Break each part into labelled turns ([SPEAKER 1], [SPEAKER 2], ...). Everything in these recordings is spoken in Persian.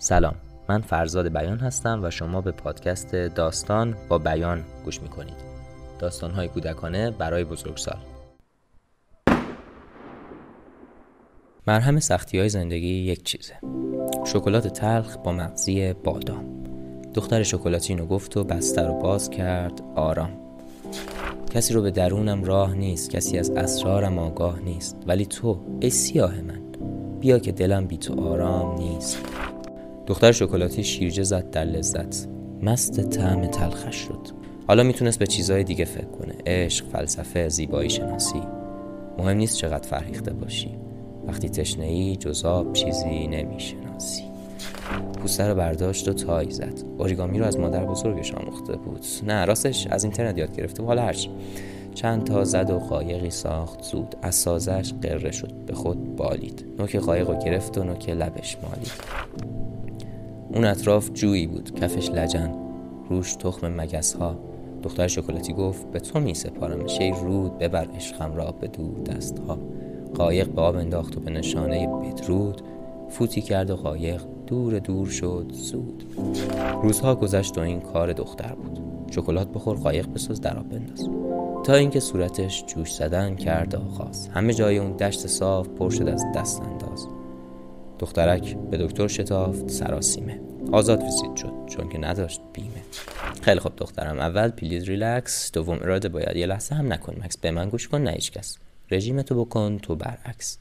[SPEAKER 1] سلام من فرزاد بیان هستم و شما به پادکست داستان با بیان گوش می‌کنید. داستان های کودکانه برای بزرگسال. مرهم سختی های زندگی یک چیزه. شکلات تلخ با مغزی بادام. دختر شکلاتی اینو گفت و بستر رو باز کرد آرام. کسی رو به درونم راه نیست کسی از اسرارم آگاه نیست. ولی تو ای سیاه من بیا که دلم بی تو آرام نیست. دختر شکلاتی شیرجه زد در لذت. مست طعم تلخش شد. حالا می‌تونست به چیزهای دیگه فکر کنه. عشق فلسفه زیبایی شناسی. مهم نیست چقدر فرهیخته باشی. وقتی تشنه ای جزاب چیزی نمی‌شناسی. پوسته رو برداشت و تای زد. اوریگامی رو از مادر بزرگش آموخته بود. نه راستش از اینترنت یاد گرفته حالا هرچی چند تا زد و قایقی ساخت زود. از سازش قره شد. به خود بالید. نوک قایق رو گرفت و نوک لبش مالید. اون اطراف جویی بود کفش لجن روش تخم مگس ها دختر شکلاتی گفت به تو می سپارم ای رود ببر عشقم را به دور دست ها قایق به آب انداخت و به نشانه بدرود فوتی کرد و قایق دور دور شد زود. روزها گذشت و این کار دختر بود. شکلات بخور قایق بساز در آب بنداز. تا اینکه صورتش جوش زدن کرد آغاز همه جای اون دشت صاف پر شد از دست انداز. دخترک به دکتر شتافت سراسیمه. آزاد ویزیت شد چون که نداشت بیمه. خیلی خوب دخترم. اول please relax دوم اراده باید یه لحظه هم نکن. مکث به من گوش کن نه هیچ کس. رژیم تو بکن تو برعکس.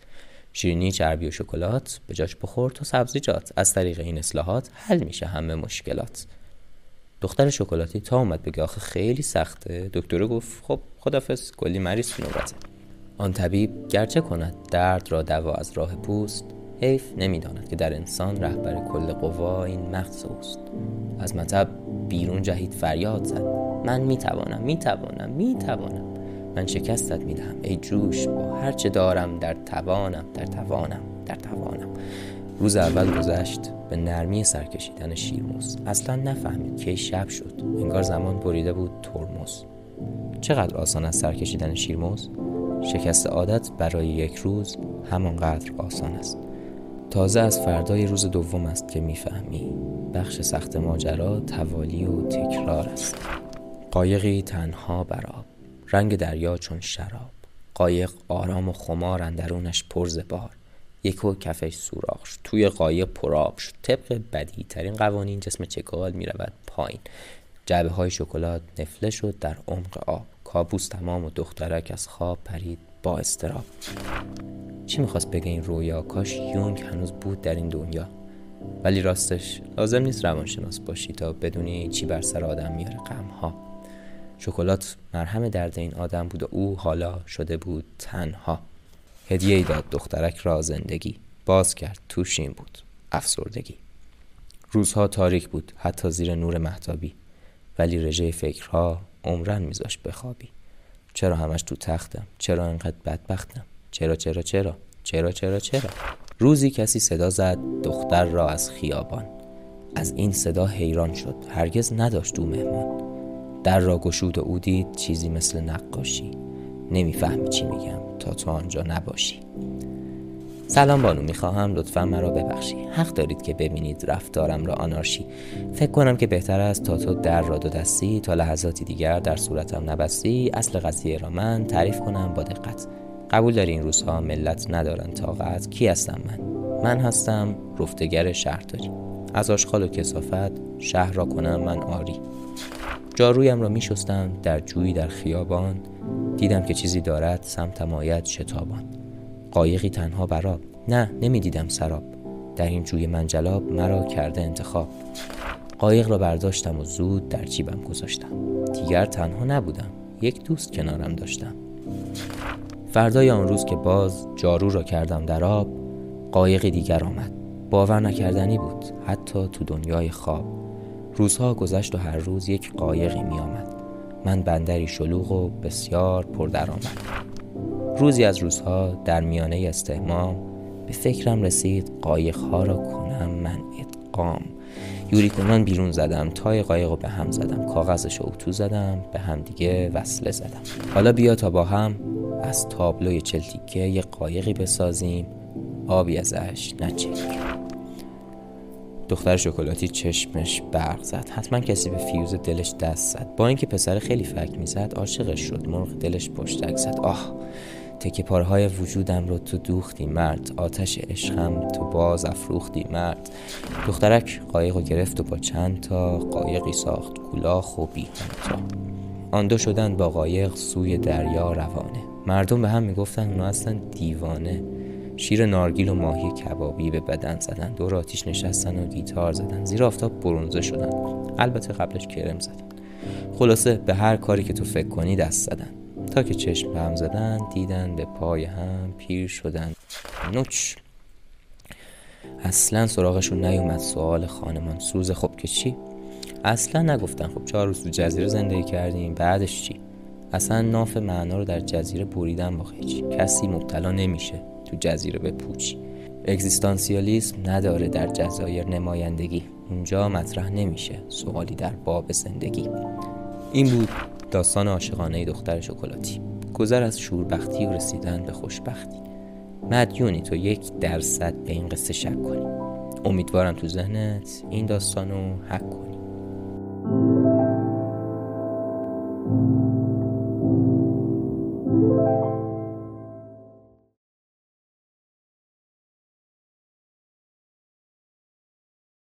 [SPEAKER 1] شیرینی چربی و شکلات به جاش بخور تو سبزیجات. از طریق این اصلاحات حل میشه همه مشکلات. دختر شکلاتی تا اومد بگه آخه خیلی سخته. دکتر گفت خب خدافظ کلی مریض نوبته. آن طبیب گرچه کند درد را دوا از راه پوست حیف نمی‌داند که در انسان رهبر کل قوا این مغز اوست. از مطب بیرون جهید فریاد زد. من می‌توانم می‌توانم می‌توانم. من شکستت می‌دهم. ای جوش با هرچه دارم در توانم در توانم در توانم. روز اول گذشت به نرمی سرکشیدن شیرموز. اصلا نفهمید کی شب شد. انگار زمان بریده بود ترمز. چقدر آسان است سرکشیدن شیرموز؟ شکست عادت برای یک روز همانقدر آسان است. تازه از فردای روز دوم است که می‌فهمی. بخش سخت ماجرا توالی و تکرار است. قایقی تنها بر آب رنگ دریا چون شراب قایق آرام و خمار اندرونش پر بار. یکو کفش سوراخ توی قایق پراب شد. طبق بدی ترین قوانین جسم چکال می رود پایین. جعبه های شکلات نفله شد در عمق آب. کابوس تمام و دخترک از خواب پرید با استراب. چی می‌خواست بگه این رویا؟ کاش یونگ هنوز بود در این دنیا. ولی راستش لازم نیست روانشناس باشی تا بدونی چی بر سر آدم میاره غم ها شکلات مرهم درد این آدم بود و او حالا شده بود تنها. هدیه ای داد دخترک را زندگی. باز کرد توش این بود. افسردگی. روزها تاریک بود حتی زیر نور محتابی ولی رژه فکرها عمرن میذاشت بخوابی. چرا همش تو تختم؟ چرا انقدر بدبختم؟ چرا چرا چرا؟ چرا چرا چرا؟ روزی کسی صدا زد دختر را از خیابان. از این صدا حیران شد. هرگز نداشت او مهمان. در را گشود و او دید چیزی مثل نقاشی. نمی‌فهمی چی میگم. تا تو آنجا نباشی. سلام بانو می‌خواهم لطفا مرا ببخشی. حق دارید که ببینید رفتارم را آنارشی. فکر کنم که بهتر است تا تو در را دو دستی تا لحظاتی دیگر در صورتم نبستی. اصل قضیه را من تعریف کنم با دقت. قبول داری این روزها ملت ندارن طاقت؟ کی هستم من؟ من هستم رفتگر شهرداری از آشغال و کسافت شهر را کنم من آری. جارویم را می شستم در جویی در خیابان. دیدم که چیزی دارد سمتم آید شتابان. قایقی تنها براب نه نمی‌دیدم سراب. در این جوی منجلاب مرا کرده انتخاب. قایق را برداشتم و زود در جیبم گذاشتم. دیگر تنها نبودم. یک دوست کنارم داشتم. فردای آن روز که باز جارو را کردم در آب قایقی دیگر آمد. باور نکردنی بود حتی تو دنیای خواب. روزها گذشت و هر روز یک قایقی می آمد من بندری شلوغ و بسیار آمد روزی از روزها در میانه استهمام به فکرم رسید قایقها را کنم من ادغام. یوری کنان بیرون زدم تای قایق رو به هم زدم کاغذش رو اتو زدم به هم دیگه وصله زدم. حالا بیا تا با هم از تابلوی چلتیکه یه قایقی بسازیم. آبی ازش نچک دختر شکلاتی چشمش برق زد. حتما کسی به فیوز دلش دست زد. با اینکه پسر خیلی فکر می‌زد عاشقش شد. مرغ دلش پشتک زد. آه تکه پارهای وجودم رو تو دوختی مرد. آتش عشقم تو باز افروختی مرد. دخترک قایق رو گرفت و با چند تا قایقی ساخت. کلاخ و بی آن دو شدن با قایق سوی دریا روانه. مردم به هم می‌گفتن اونا هستن دیوانه. شیر نارگیل و ماهی کبابی به بدن زدن دور آتیش نشستن و گیتار زدن زیر آفتاب برونزه شدن. البته قبلش کرم زدن. خلاصه به هر کاری که تو فکر کنی دست زدن. تا که چشم به هم زدن دیدن به پای هم پیر شدن. نوچ. اصلا سراغشون نیومد سوال خانمان. سوز خب که چی؟ اصلا نگفتن. خب چهار روز تو جزیره زندگی کردیم بعدش چی؟ اصلا ناف معنا رو در جزیره بریدن با خیچی. کسی مبتلا نمیشه تو جزیره به پوچی اگزیستانسیالیسم نداره در جزایر نمایندگی. اونجا مطرح نمیشه. سوالی در باب زندگی. این بود داستان عاشقانه دختر شکلاتی. گذر از شوربختی و رسیدن به خوشبختی. مدیونی تو یک درصد به این قصه شک کنی. امیدوارم تو ذهنت این داستان رو حک کنی.